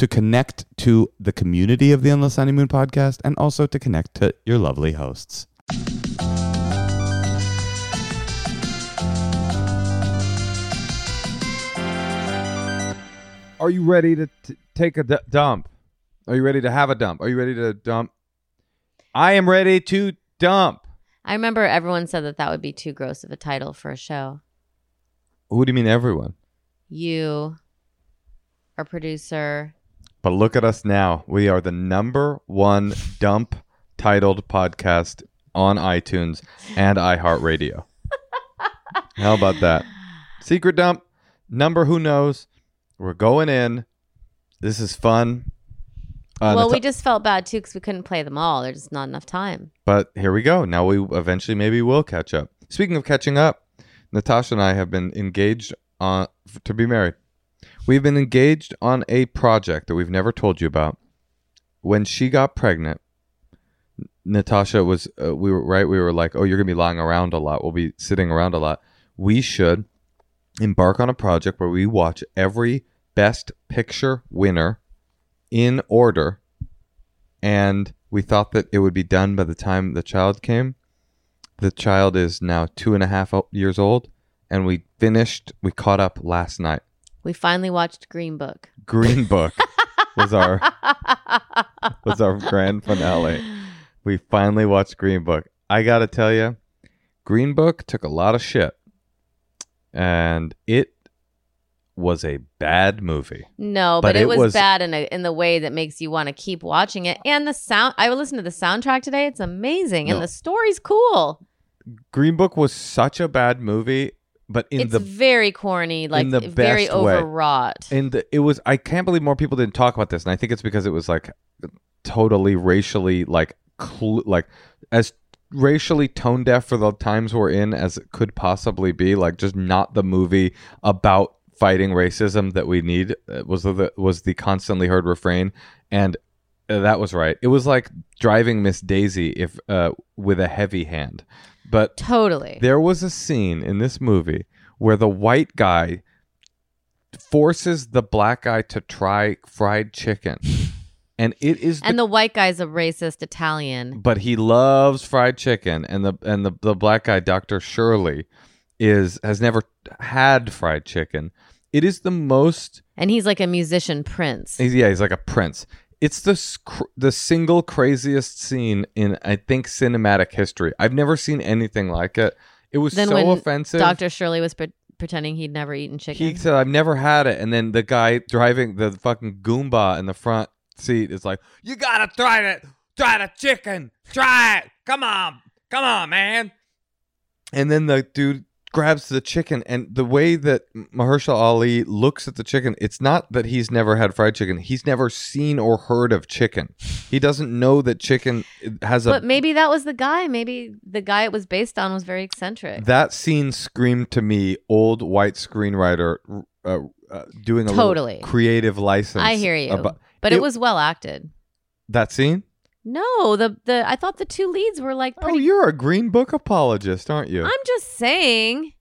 To connect to the community of the Endless Honeymoon podcast and also to connect to your lovely hosts. Are you ready to t- take a d- dump? Are you ready to have a dump? Are you ready to dump? I am ready to dump. I remember everyone said that that would be too gross of a title for a show. Who do you mean everyone? You, our producer, But look at us now. We are the number one dump titled podcast on iTunes and iHeartRadio. How about that? Secret dump number who knows. We're going in. This is fun. Uh, well, we just felt bad too because we couldn't play them all. There's just not enough time. But here we go. Now we eventually maybe will catch up. Speaking of catching up, Natasha and I have been engaged on to be married. We've been engaged on a project that we've never told you about. When she got pregnant, Natasha was uh, we were right. We were like, "Oh, you're gonna be lying around a lot. We'll be sitting around a lot. We should embark on a project where we watch every Best Picture winner in order and we thought that it would be done by the time the child came. The child is now two and a half years old, and we finished. We caught up last night. We finally watched Green Book. Green Book was our was our grand finale. We finally watched Green Book. I gotta tell you, Green Book took a lot of shit, and it was a bad movie. No, but, But it, it was, was- bad in a, in the way that makes you want to keep watching it. And the sound, I listened to the soundtrack today. It's amazing, No. and the story's cool. Green Book was such a bad movie, but in it's the very corny, like the very way. overwrought. and it was i can't believe more people didn't talk about this and i think it's because it was like totally racially like cl- like as racially tone deaf for the times we're in as it could possibly be like just not the movie about fighting racism that we need uh, was the was the constantly heard refrain and uh, that was right it was like driving miss daisy if uh with a heavy hand but totally. there was a scene in this movie where the white guy forces the black guy to try fried chicken. And it is and the, the white guy's a racist Italian. but he loves fried chicken and the and the, the black guy Dr. Shirley is has never had fried chicken. It is the most And he's like a musician prince. He's, yeah, he's like a prince. It's the the single craziest scene in I think cinematic history. I've never seen anything like it. It was then so when offensive. Dr. Shirley was pre- pretending he'd never eaten chicken. He said, "I've never had it," and then the guy driving the fucking Goomba in the front seat is like, "You gotta try it, try the chicken, try it, come on, come on, man." And then the dude grabs the chicken and the way that Mahershala Ali looks at the chicken, it's not that he's never had fried chicken. He's never seen or heard of chicken. He doesn't know that chicken has a But maybe that was the guy. Maybe the guy it was based on was very eccentric. that scene screamed to me old white screenwriter uh, uh, doing a Totally. creative license. I hear you. about- but it, it- was well acted. that scene. No, the the I thought the two leads were like Oh, you're a Green Book apologist, aren't you? I'm just saying.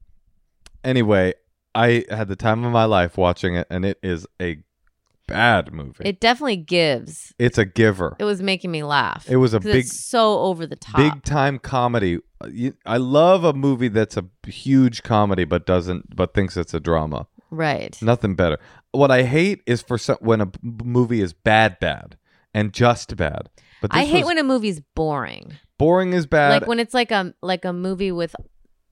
anyway, I had the time of my life watching it, and it is a bad movie. It definitely gives. it's a giver. It was making me laugh. It was a big, so over the top. big time comedy. I love a movie that's a huge comedy, but doesn't, but thinks it's a drama. right. Nothing better. What I hate is for some, when a movie is bad, bad, and just bad. But I hate was- when a movie's boring. boring is bad. like when it's like a like a movie with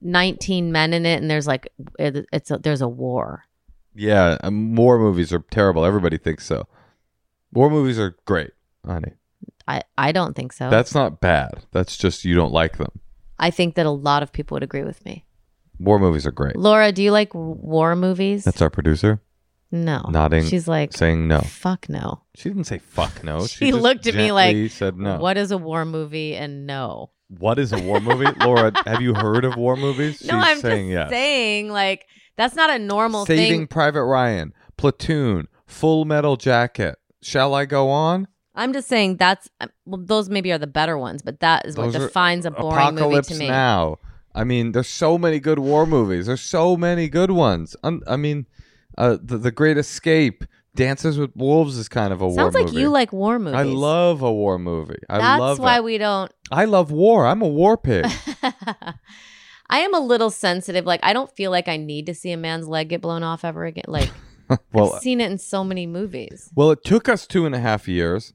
19 men in it and there's like it, it's a, there's a war. yeah, war movies are terrible. Everybody thinks so. War movies are great, honey. I I don't think so. That's not bad. That's just you don't like them. I think that a lot of people would agree with me. War movies are great. Laura, do you like war movies? That's our producer no. nodding, She's like saying no. fuck no. She didn't say fuck no. She just looked at me like, said no. What is a war movie and no. What is a war movie, Laura? Have you heard of war movies? no, I'm saying just yes. saying like that's not a normal thing. Saving thing. Private Ryan, Platoon, Full Metal Jacket. Shall I go on? I'm just saying that's uh, well, those maybe are the better ones, but that is what Those are defines a boring Apocalypse movie to me. Now. I mean, there's so many good war movies. There's so many good ones. Un- I mean, uh, the, the Great Escape, Dances with Wolves is kind of a war movie. Sounds like movie. you like war movies. I love a war movie. I That's love why it. we don't. I love war. I'm a war pig. I am a little sensitive. Like I don't feel like I need to see a man's leg get blown off ever again. Like well, I've seen it in so many movies. well, it took us two and a half years.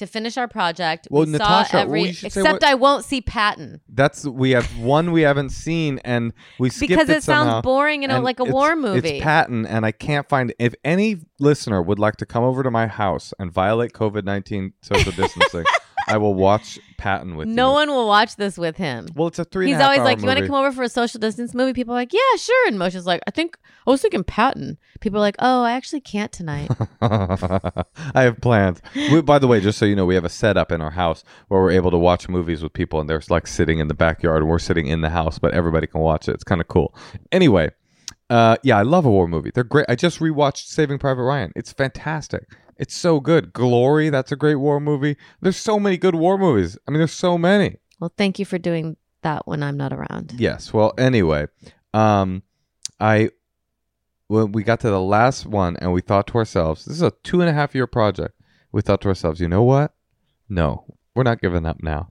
To finish our project, Well, we Natasha, saw well, every should except what- I won't see Patton That's we have one we haven't seen, and we skipped because it, somehow. sounds boring and, a- and like a war movie. It's Patton, and I can't find. If any listener would like to come over to my house and violate COVID nineteen social distancing, I will watch Patton with you. no one will watch this with him. Well, it's a three. He's and a half always like, "You want to come over for a social distance movie?" People are like, "Yeah, sure." And Moshe's like, "I think I was thinking Patton." People are like, "Oh, I actually can't tonight." I have plans. We, by the way, just so you know, we have a setup in our house where we're able to watch movies with people, and they're like sitting in the backyard, and we're sitting in the house, but everybody can watch it. It's kind of cool. Anyway, uh, yeah, I love a war movie. They're great. I just rewatched Saving Private Ryan. It's fantastic. It's so good. Glory, that's a great war movie. There's so many good war movies. I mean, there's so many. well, thank you for doing that when I'm not around. Yes. Well, anyway, um, I when we got to the last one and we thought to ourselves, this is a two and a half year project. We thought to ourselves, you know what? No, we're not giving up now,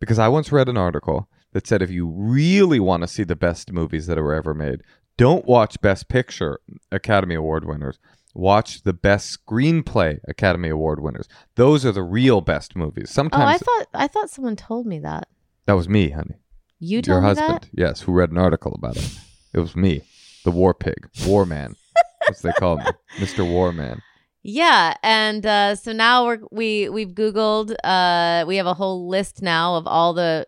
because I once read an article that said if you really want to see the best movies that were ever made, don't watch Best Picture Academy Award winners. Watch the best screenplay Academy Award winners. Those are the real best movies. Oh, Sometimes I thought I thought someone told me that. that was me, honey. You Your told me husband, that. yes, who read an article about it. It was me, the war pig, war man, as they call me, Mr. War Man. Yeah, and uh, so now we're we we've Googled. Uh, we have a whole list now of all the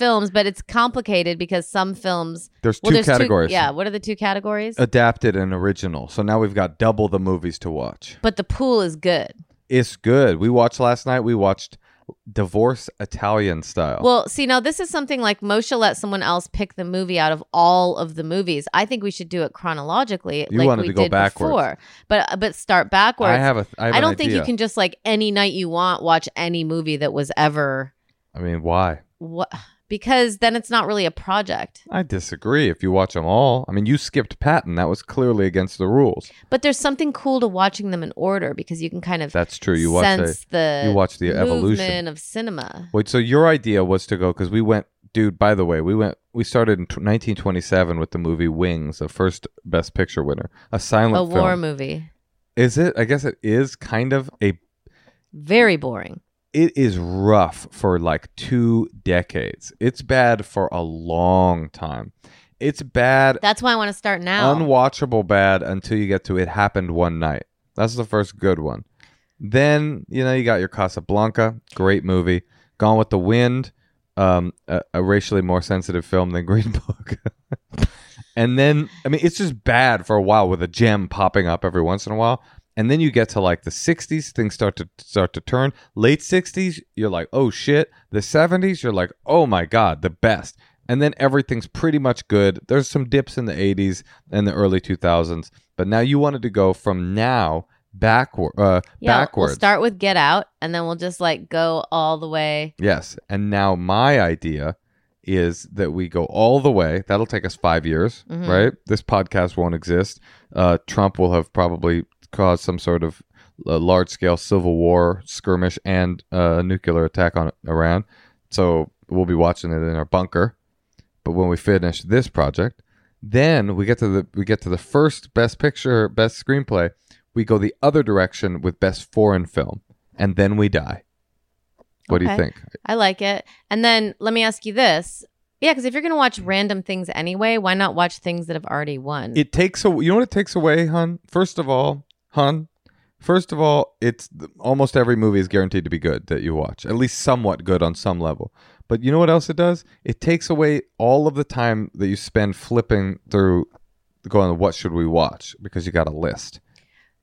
films, but it's complicated because some films. There's Well, two categories. yeah, what are the two categories? Adapted and original. So now we've got double the movies to watch. but the pool is good. It's good. We watched last night. We watched Divorce Italian Style. Well, see, now this is something like Moshe let someone else pick the movie out of all of the movies. I think we should do it chronologically, You like wanted we to go did backwards. before. But but start backwards. I have a. I, have I don't think you can just like any night you want watch any movie that was ever I mean, why? what because then it's not really a project. I disagree. If you watch them all, I mean, you skipped Patton. That was clearly against the rules. But there's something cool to watching them in order because you can kind of That's true. You watch sense the you watch the evolution. of cinema. Wait, so your idea was to go because we went, dude. By the way, we went. We started in t- 1927 with the movie Wings, the first Best Picture winner, a silent A war movie. Is it? I guess it is kind of a. Very boring. It is rough for like two decades. It's bad for a long time. It's bad, That's why I want to start now. unwatchable bad until you get to It Happened One Night. That's the first good one. Then you know you got your Casablanca, great movie. Gone with the Wind, um, a, a racially more sensitive film than Green Book. And then, I mean, it's just bad for a while with a gem popping up every once in a while. And then you get to like the 60s, things start to start to turn. Late 60s, you're like, oh shit. The 70s, you're like, oh my god, the best. And then everything's pretty much good. There's some dips in the 80s and the early 2000s, but now you wanted to go from now backward, uh, Yeah, backwards. we'll start with Get Out, and then we'll just like go all the way. Yes. And now my idea is that we go all the way. That'll take us five years, Mhm. right? This podcast won't exist. Uh, Trump will have probably caused some sort of uh, large scale civil war skirmish and uh, a nuclear attack on Iran. So we'll be watching it in our bunker. But when we finish this project, then we get to the we get to the first best picture, best screenplay. We go the other direction with best foreign film, and then we die. What do you think? I like it. And then let me ask you this. Yeah, because if you're going to watch random things anyway, why not watch things that have already won? It takes away. You know what it takes away, hun? First of all, hun. First of all, it's almost every movie is guaranteed to be good that you watch, at least somewhat good on some level. But you know what else it does? It takes away all of the time that you spend flipping through, going, "What should we watch?" Because you got a list.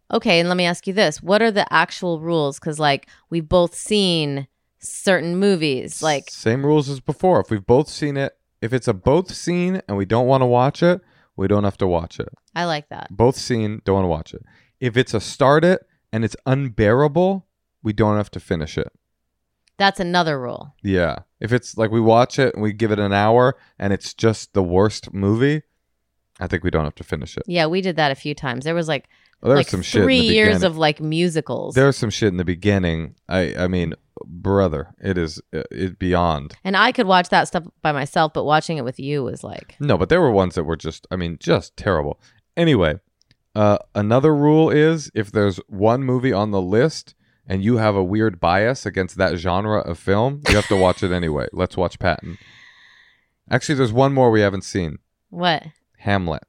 okay, and let me ask you this. What are the actual rules? Because, like, we've both seen certain movies. Like, same rules as before. If we've both seen it, if it's a both seen and we don't want to watch it, we don't have to watch it. I like that. both seen, don't want to watch it. If it's a start it and it's unbearable, we don't have to finish it. That's another rule. Yeah. If it's like we watch it and we give it an hour and it's just the worst movie, I think we don't have to finish it. Yeah, we did that a few times. There was like, Well, there's like some shit. three in the years beginning. of like musicals. There's some shit in the beginning. I I mean, brother, it is uh, it beyond. and I could watch that stuff by myself, but watching it with you was like, No, but there were ones that were just, I mean, just terrible. Anyway, uh, another rule is if there's one movie on the list and you have a weird bias against that genre of film, you have to watch it anyway. Let's watch Patton. Actually, there's one more we haven't seen what? Hamlet.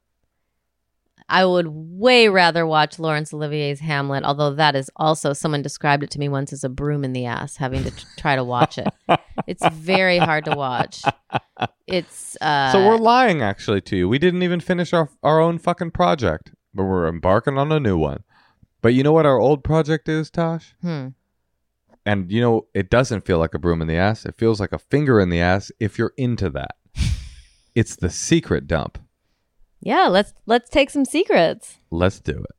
I would way rather watch Laurence Olivier's Hamlet, although that is also someone described it to me once as a broom in the ass, having to t- try to watch it. It's very hard to watch. It's uh so we're lying actually to you. We didn't even finish our, our own fucking project, but we're embarking on a new one. But you know what our old project is, Tosh? hmm. And you know, it doesn't feel like a broom in the ass. It feels like a finger in the ass if you're into that. it's the secret dump. Yeah, let's let's take some secrets. Let's do it.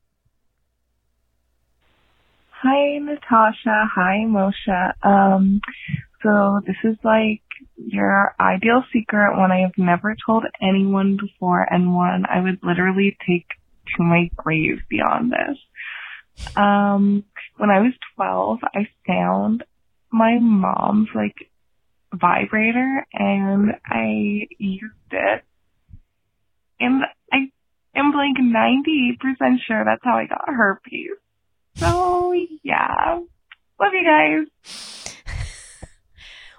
Hi, Natasha. Hi, Moshe. Um, so this is like your ideal secret, one I have never told anyone before, and one I would literally take to my grave beyond this. Um, when I was 12, I found my mom's like vibrator and I used it. And I am like 98% sure that's how I got herpes. So yeah. Love you guys.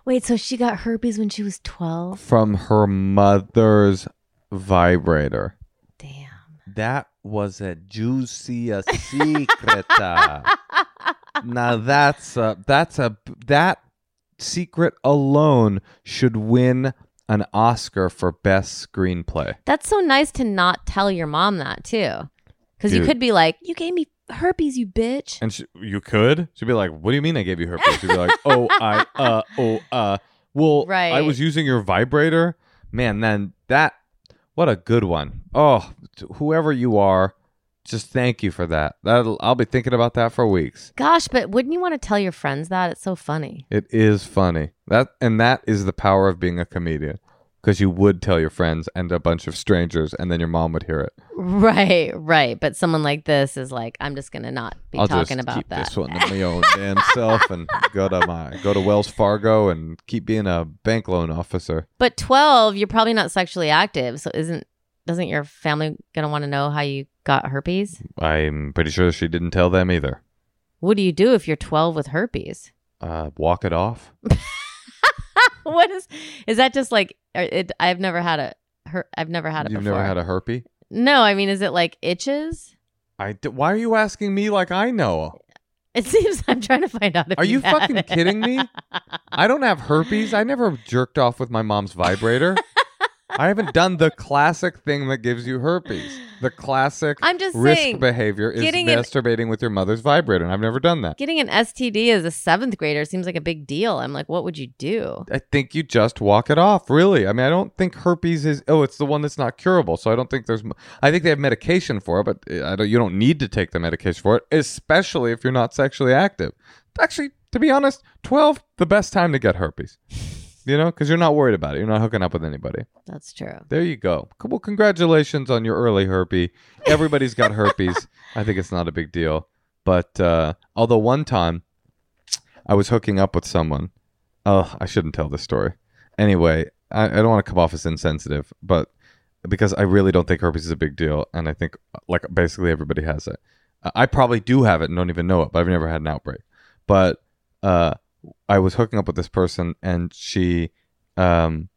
Wait, so she got herpes when she was 12? From her mother's vibrator. That was a juicy a secret. now that's a that's a that secret alone should win an Oscar for best screenplay. That's so nice to not tell your mom that too. Cuz you Dude. could be like, "You gave me herpes, you bitch." And she, you could. She'd be like, "What do you mean I gave you herpes?" She'd be like, "Oh, I uh oh uh well, Right. I was using your vibrator." Man, then that what a good one. Oh, whoever you are, just thank you for that. That I'll be thinking about that for weeks. Gosh, but wouldn't you want to tell your friends that? It's so funny. It is funny. That and that is the power of being a comedian. Because you would tell your friends and a bunch of strangers, and then your mom would hear it. Right, right. But someone like this is like, I'm just gonna not be I'll talking just about keep that. this one to my own damn self and go to my go to Wells Fargo and keep being a bank loan officer. But 12, you're probably not sexually active, so isn't doesn't your family gonna want to know how you got herpes? I'm pretty sure she didn't tell them either. What do you do if you're 12 with herpes? Uh, walk it off. what is is that just like it, I've never had a her I've never had it You've before. never had a herpes. No, I mean is it like itches? I d- why are you asking me like I know? It seems I'm trying to find out if Are you you've fucking it. kidding me? I don't have herpes. I never jerked off with my mom's vibrator. I haven't done the classic thing that gives you herpes. The classic I'm just risk saying, behavior is getting an- masturbating with your mother's vibrator, and I've never done that. Getting an STD as a seventh grader seems like a big deal. I'm like, what would you do? I think you just walk it off. Really, I mean, I don't think herpes is. Oh, it's the one that's not curable. So I don't think there's. I think they have medication for it, but uh, I don't. You don't need to take the medication for it, especially if you're not sexually active. Actually, to be honest, twelve the best time to get herpes. You know, because you're not worried about it. You're not hooking up with anybody. That's true. There you go. Well, congratulations on your early herpes. Everybody's got herpes. I think it's not a big deal. But uh, although one time I was hooking up with someone, oh, I shouldn't tell this story. Anyway, I, I don't want to come off as insensitive, but because I really don't think herpes is a big deal, and I think like basically everybody has it. I- I probably do have it and don't even know it, but I've never had an outbreak. But uh, I was hooking up with this person, and she um,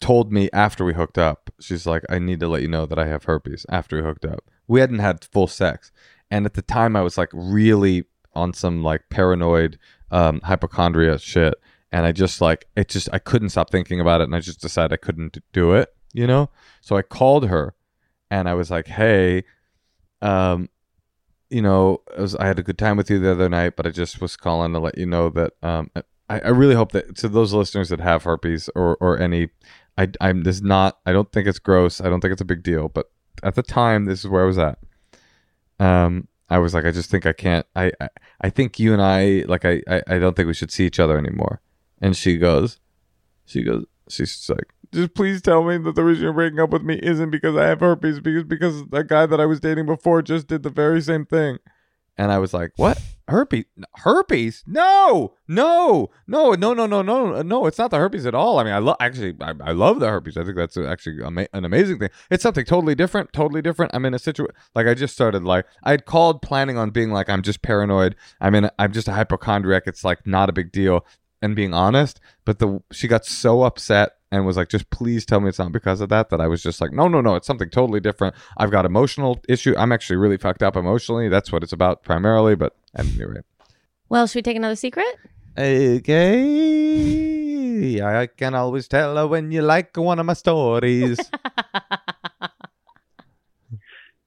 told me after we hooked up, she's like, I need to let you know that I have herpes after we hooked up. We hadn't had full sex. And at the time, I was like really on some like paranoid um, hypochondria shit. And I just like, it just, I couldn't stop thinking about it. And I just decided I couldn't do it, you know? So I called her and I was like, hey, um, you know, was, I had a good time with you the other night, but I just was calling to let you know that um, I, I really hope that to those listeners that have herpes or, or any, I, I'm this not, I don't think it's gross. I don't think it's a big deal, but at the time, this is where I was at. Um, I was like, I just think I can't, I, I, I think you and I, like, I, I, I don't think we should see each other anymore. And she goes, she goes, she's like, just please tell me that the reason you're breaking up with me isn't because I have herpes, because because the guy that I was dating before just did the very same thing. And I was like, "What? Herpes? Herpes? No, no, no, no, no, no, no, no! It's not the herpes at all. I mean, I love actually, I, I love the herpes. I think that's actually ama- an amazing thing. It's something totally different, totally different. I'm in a situation like I just started like I had called planning on being like I'm just paranoid. I'm in. I'm just a hypochondriac. It's like not a big deal and being honest. But the she got so upset and was like, just please tell me it's not because of that. That I was just like, no, no, no, it's something totally different. I've got emotional issue. I'm actually really fucked up emotionally. That's what it's about primarily. But anyway, Well, should we take another secret? okay, I can always tell when you like one of my stories.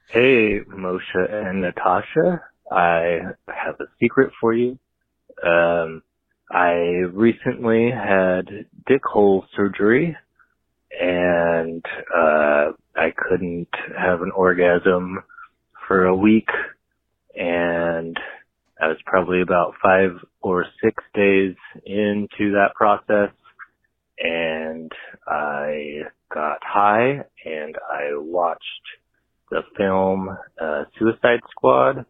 Hey, Moshe and Natasha. I have a secret for you. Um, I recently had dick hole surgery and, uh, I couldn't have an orgasm for a week and I was probably about five or six days into that process and I got high and I watched the film uh, Suicide Squad,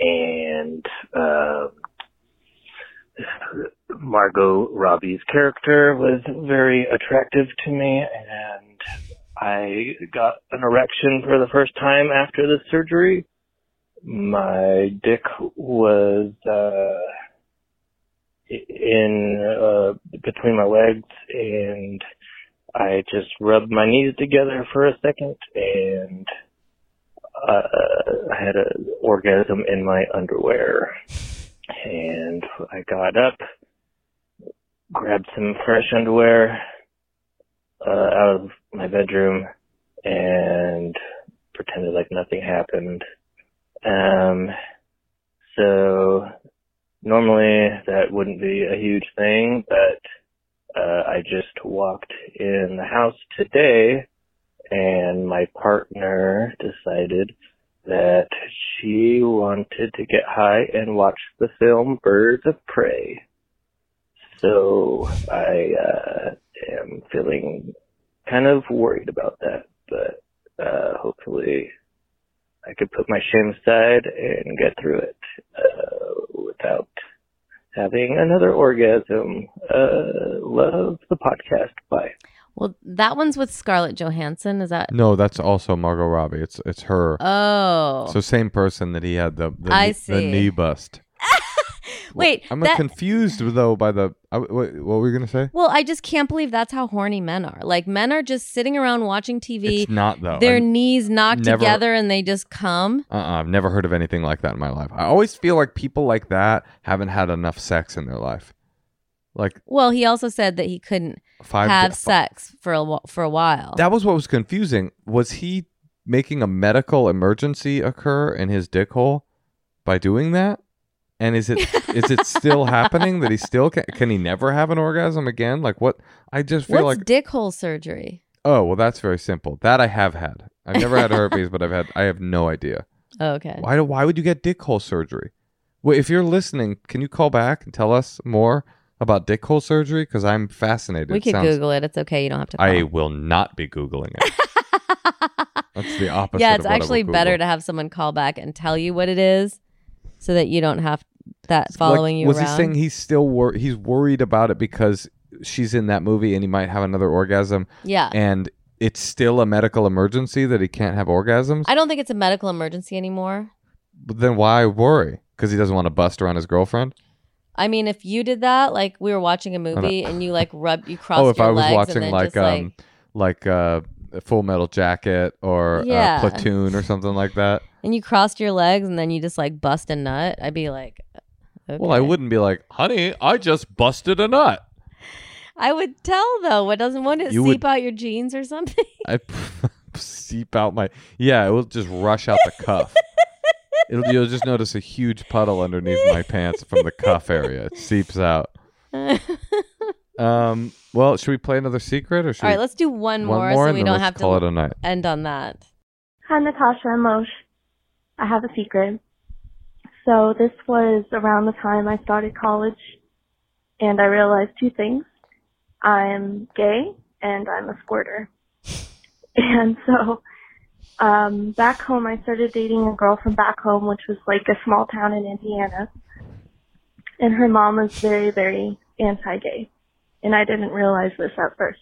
and uh, Margot Robbie's character was very attractive to me, and I got an erection for the first time after the surgery. My dick was uh, in uh, between my legs, and I just rubbed my knees together for a second and uh, I had an orgasm in my underwear. And I got up, grabbed some fresh underwear uh, out of my bedroom, and pretended like nothing happened. Um, so normally that wouldn't be a huge thing, but uh, I just walked in the house today and my partner decided that she wanted to get high and watch the film Birds of Prey. So I uh, am feeling kind of worried about that, but uh, hopefully I could put my shame aside and get through it uh, without having another orgasm. Uh, love the podcast. Bye. Well, that one's with Scarlett Johansson. Is that? no, that's also Margot Robbie. It's it's her. Oh, So same person that he had the the, I knee- the see. knee bust. wait. I'm that, confused though by the. I, what were you gonna say? well, I just can't believe that's how horny men are. Like men are just sitting around watching TV, It's not though. their I'm- knees knocked never- together, and they just come. Uh-uh, I've never heard of anything like that in my life. I always feel like people like that haven't had enough sex in their life. Like Well, he also said that he couldn't five have sex for a wh- for a while. That was what was confusing. Was he making a medical emergency occur in his dick hole by doing that? And is it is it still happening that he still can, can he never have an orgasm again? Like what? I just feel What's like dick hole surgery? oh well, that's very simple. That I have had. I've never had herpes, but I've had. I have no idea. Oh, okay. Why do why would you get dick hole surgery? Wait, if you're listening, can you call back and tell us more about dick hole surgery? Because I'm fascinated. We It could sounds- Google it. It's okay. You don't have to. Call. I will not be googling it. That's the opposite. yeah, of it's what I will actually better Google. to have someone call back and tell you what it is, so that you don't have that following Like, you was around. he saying he's still wor- he's worried about it because she's in that movie and he might have another orgasm yeah. and it's still a medical emergency that he can't have orgasms? I don't think it's a medical emergency anymore. but then why worry? Because he doesn't want to bust around his girlfriend. I mean, if you did that, like we were watching a movie and you like rub, you crossed oh, if your I was legs watching then like just um like uh, a Full Metal Jacket or Yeah. uh, Platoon or something like that. and you crossed your legs and then you just like bust a nut, I'd be like, okay. Well, I wouldn't be like, honey, I just busted a nut. I would tell though. What doesn't want it You seep would- out your jeans or something? I seep out my yeah. It will just rush out the cuff. It'll, you'll just notice a huge puddle underneath my pants from the cuff area. It seeps out. Um. Well, should we play another secret or should All right, we, let's do one, one more, more so and we then don't let's have call to it a night? end on that. Hi, Natasha and Moshe. I have a secret. So this was around the time I started college, and I realized two things. I'm gay, and I'm a squirter. And so, um, back home, I started dating a girl from back home, which was like a small town in Indiana. And her mom was very, very anti-gay. And I didn't realize this at first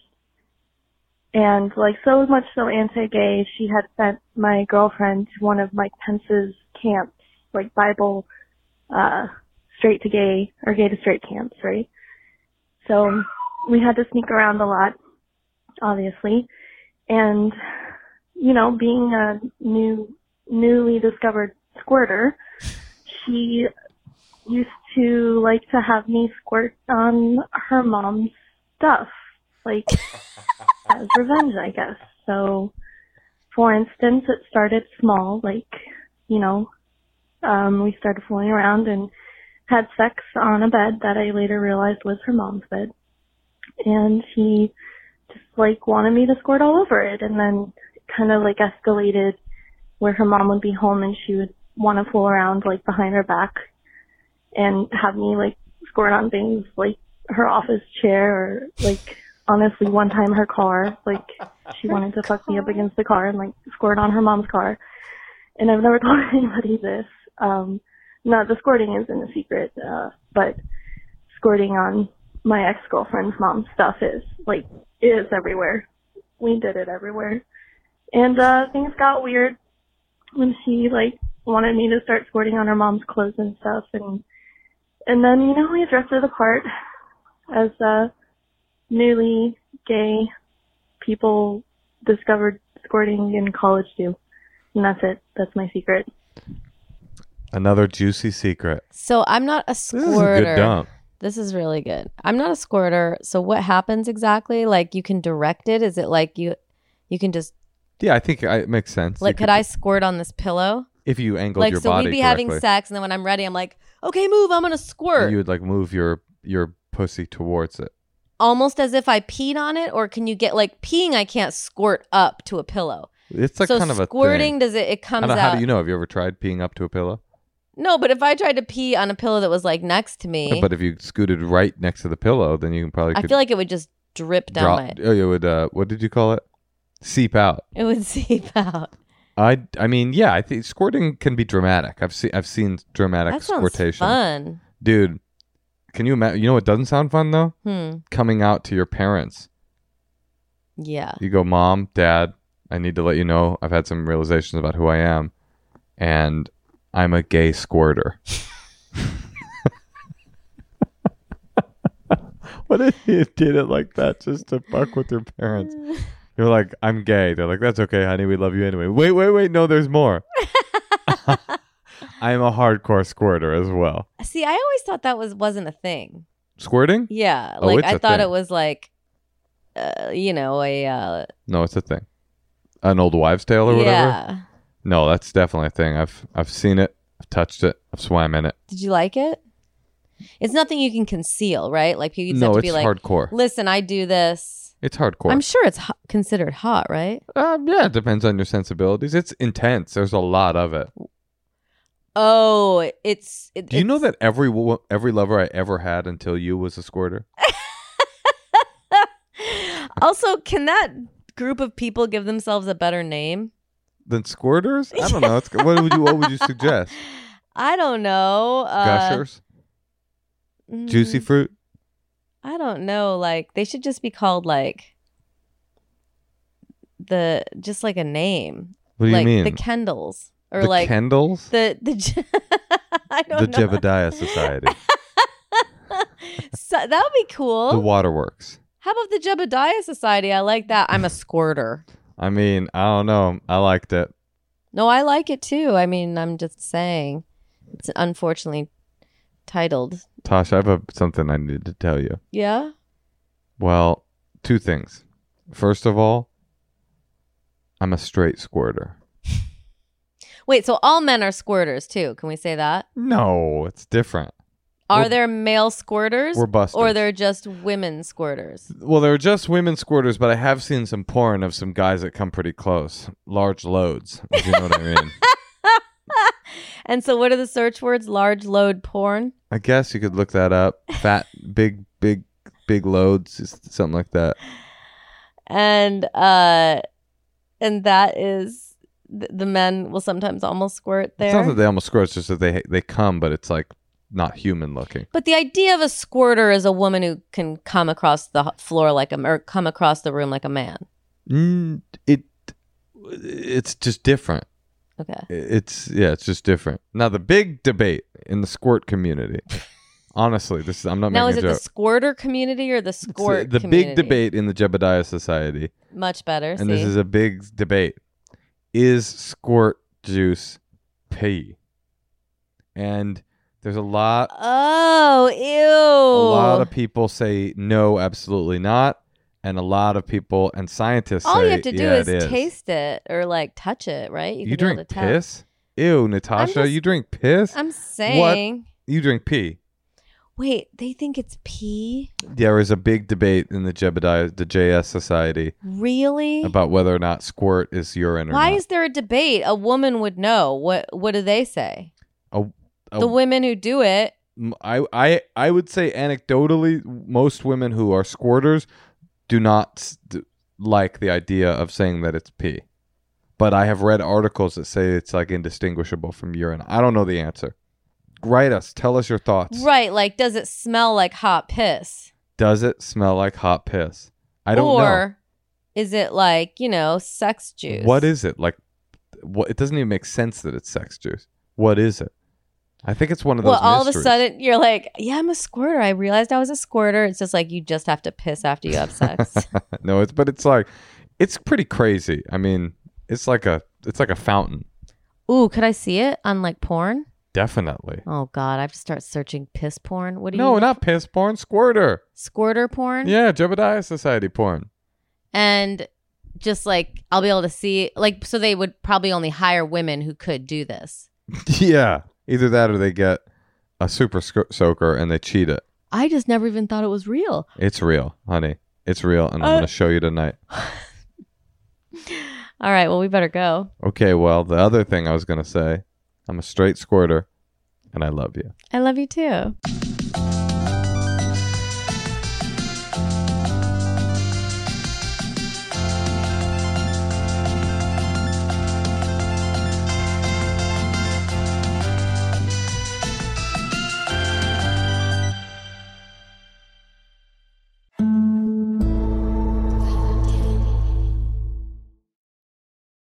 and like so much so anti-gay, she had sent my girlfriend to one of Mike Pence's camps, like Bible, uh, straight to gay or gay to straight camps, right? So we had to sneak around a lot, obviously, and you know, being a new, newly discovered squirter, she used to like to have me squirt on her mom's stuff, like as revenge, I guess. So, for instance, it started small, like, you know, um, we started fooling around and had sex on a bed that I later realized was her mom's bed. And he just like wanted me to squirt all over it and then kind of like escalated where her mom would be home and she would want to fool around like behind her back and have me like squirt on things like her office chair or like honestly one time her car like she wanted to fuck me up against the car and like squirt on her mom's car. And i've never told anybody this um no the squirting isn't a secret uh but squirting on my ex girlfriend's mom's stuff is like is everywhere. We did it everywhere and uh things got weird when she like wanted me to start squirting on her mom's clothes and stuff and and then you know we dressed drifted apart as uh newly gay people discovered squirting in college do. And that's it. That's my secret. Another juicy secret. So I'm not a squirter. This squirter. is a good dump. This is really good. I'm not a squirter. So what happens exactly? Like you can direct it? Is it like you you can just Yeah, I think I, it makes sense. like You could I squirt on this pillow? if you angled like your so we'd be having correctly, sex and then when I'm ready I'm like, "Okay, move. I'm going to squirt." you would like move your your pussy towards it. Almost as if I peed on it or can you get like peeing I can't squirt up to a pillow. It's like so kind of a squirting thing. does it it I comes don't know, out how do you know? Have you ever tried peeing up to a pillow? No, but if I tried to pee on a pillow that was like next to me, But if you scooted right next to the pillow, then you can probably I could feel like it would just drip down drop. my Oh, it would. Uh, what did you call it? Seep out. it would seep out. I. I mean, yeah. I think squirting can be dramatic. I've seen. I've seen dramatic That sounds squirtation. fun. Dude, can you imagine? You know what doesn't sound fun though? Hmm. Coming out to your parents. Yeah. You go, mom, dad. I need to let you know I've had some realizations about who I am, and I'm a gay squirter. what if you did it like that just to fuck with your parents? You're like, I'm gay. They're like, that's okay, honey. We love you anyway. Wait, wait, wait. No, there's more. I'm a hardcore squirter as well. See, I always thought that was wasn't a thing. Squirting? Yeah, Oh, like it's I a thought thing. it was like, uh, you know, a uh, No, it's a thing. An old wives' tale or whatever. yeah. No, that's definitely a thing. I've I've seen it. I've touched it. I've swam in it. Did you like it? It's nothing you can conceal, right? Like people just no, have to it's be like, hardcore. listen, I do this. It's hardcore. I'm sure it's considered hot, right? um, yeah, it depends on your sensibilities. It's intense. There's a lot of it. Oh, it's. It, Do you know that every wo- every lover I ever had until you was a squirter? also, can that group of people give themselves a better name? than squirters? I don't know. It's, what would you What would you suggest? I don't know. Uh, Gushers, juicy mm, fruit. I don't know. Like they should just be called like the just like a name. What do you like mean? the Kendalls or like the like Kendalls, the the I don't know. Jebediah Society, so, that would be cool. the Waterworks. How about the Jebediah Society? I like that. I'm a squirter. I mean, I don't know. I liked it. No, I like it too. I mean, I'm just saying. It's unfortunately titled. Tosh, I have a, something I need to tell you. Yeah. Well, two things. First of all, I'm a straight squirter. Wait, so all men are squirters too. Can we say that? No, it's different. Are We're- there male squirters? We're busters. Or they're just women squirters? Well, they're just women squirters, but I have seen some porn of some guys that come pretty close. Large loads, if you know what I mean. And so, what are the search words? Large load porn. I guess you could look that up. Fat, big, big, big loads, something like that. and uh and that is th- the men will sometimes almost squirt It's not that they almost squirt; it's just that they they come, but it's like not human looking. but the idea of a squirter is a woman who can come across the floor like a or come across the room like a man Mm, it it's just different. Okay It's yeah, it's just different. Now the big debate in the squirt community. honestly, this is I'm not now is it the squirter community or the It's the- squirt the community? big debate in the Jebediah Society, much better and see? this is a big debate: is squirt juice pee? And there's a lot oh ew a lot of people say no, absolutely not, and a lot of people and scientists all say you have to do yeah, is, it is. taste it or like touch it right You, can drink piss? Ew, Natasha, just- you drink piss? i'm saying You drink pee? wait they think it's pee There is a big debate in the Jebediah, the JS Society, really about whether or not squirt is urine or Why not. is there a debate? A woman would know. What What do they say? A- a- the women who do it. I, I I would say anecdotally, most women who are squirters do not d- like the idea of saying that it's pee. But I have read articles that say it's like indistinguishable from urine. I don't know the answer. Write us. Tell us your thoughts. Right? Like, does it smell like hot piss? Does it smell like hot piss? I don't know. or is it like you know sex juice? What is it? Like, what? It doesn't even make sense that it's sex juice. What is it? I think it's one of those. Well, all of a sudden you're like, yeah, I'm a squirter. I realized I was a squirter. It's just like you just have to piss after you have sex. no, it's but it's like it's pretty crazy. I mean, it's like a it's like a fountain. Ooh, could I see it on like porn? Definitely. Oh God, I have to start searching piss porn. What do you? No, not piss porn, squirter. squirter porn. Yeah, Jebediah Society porn. and just like I'll be able to see like so they would probably only hire women who could do this. yeah, either that or they get a super sc- soaker and they cheat it. I just never even thought it was real. It's real, honey. It's real, and I'm Uh, gonna show you tonight. All right, well we better go. Okay. Well, the other thing I was gonna say, I'm a straight squirter, and I love you. I love you too.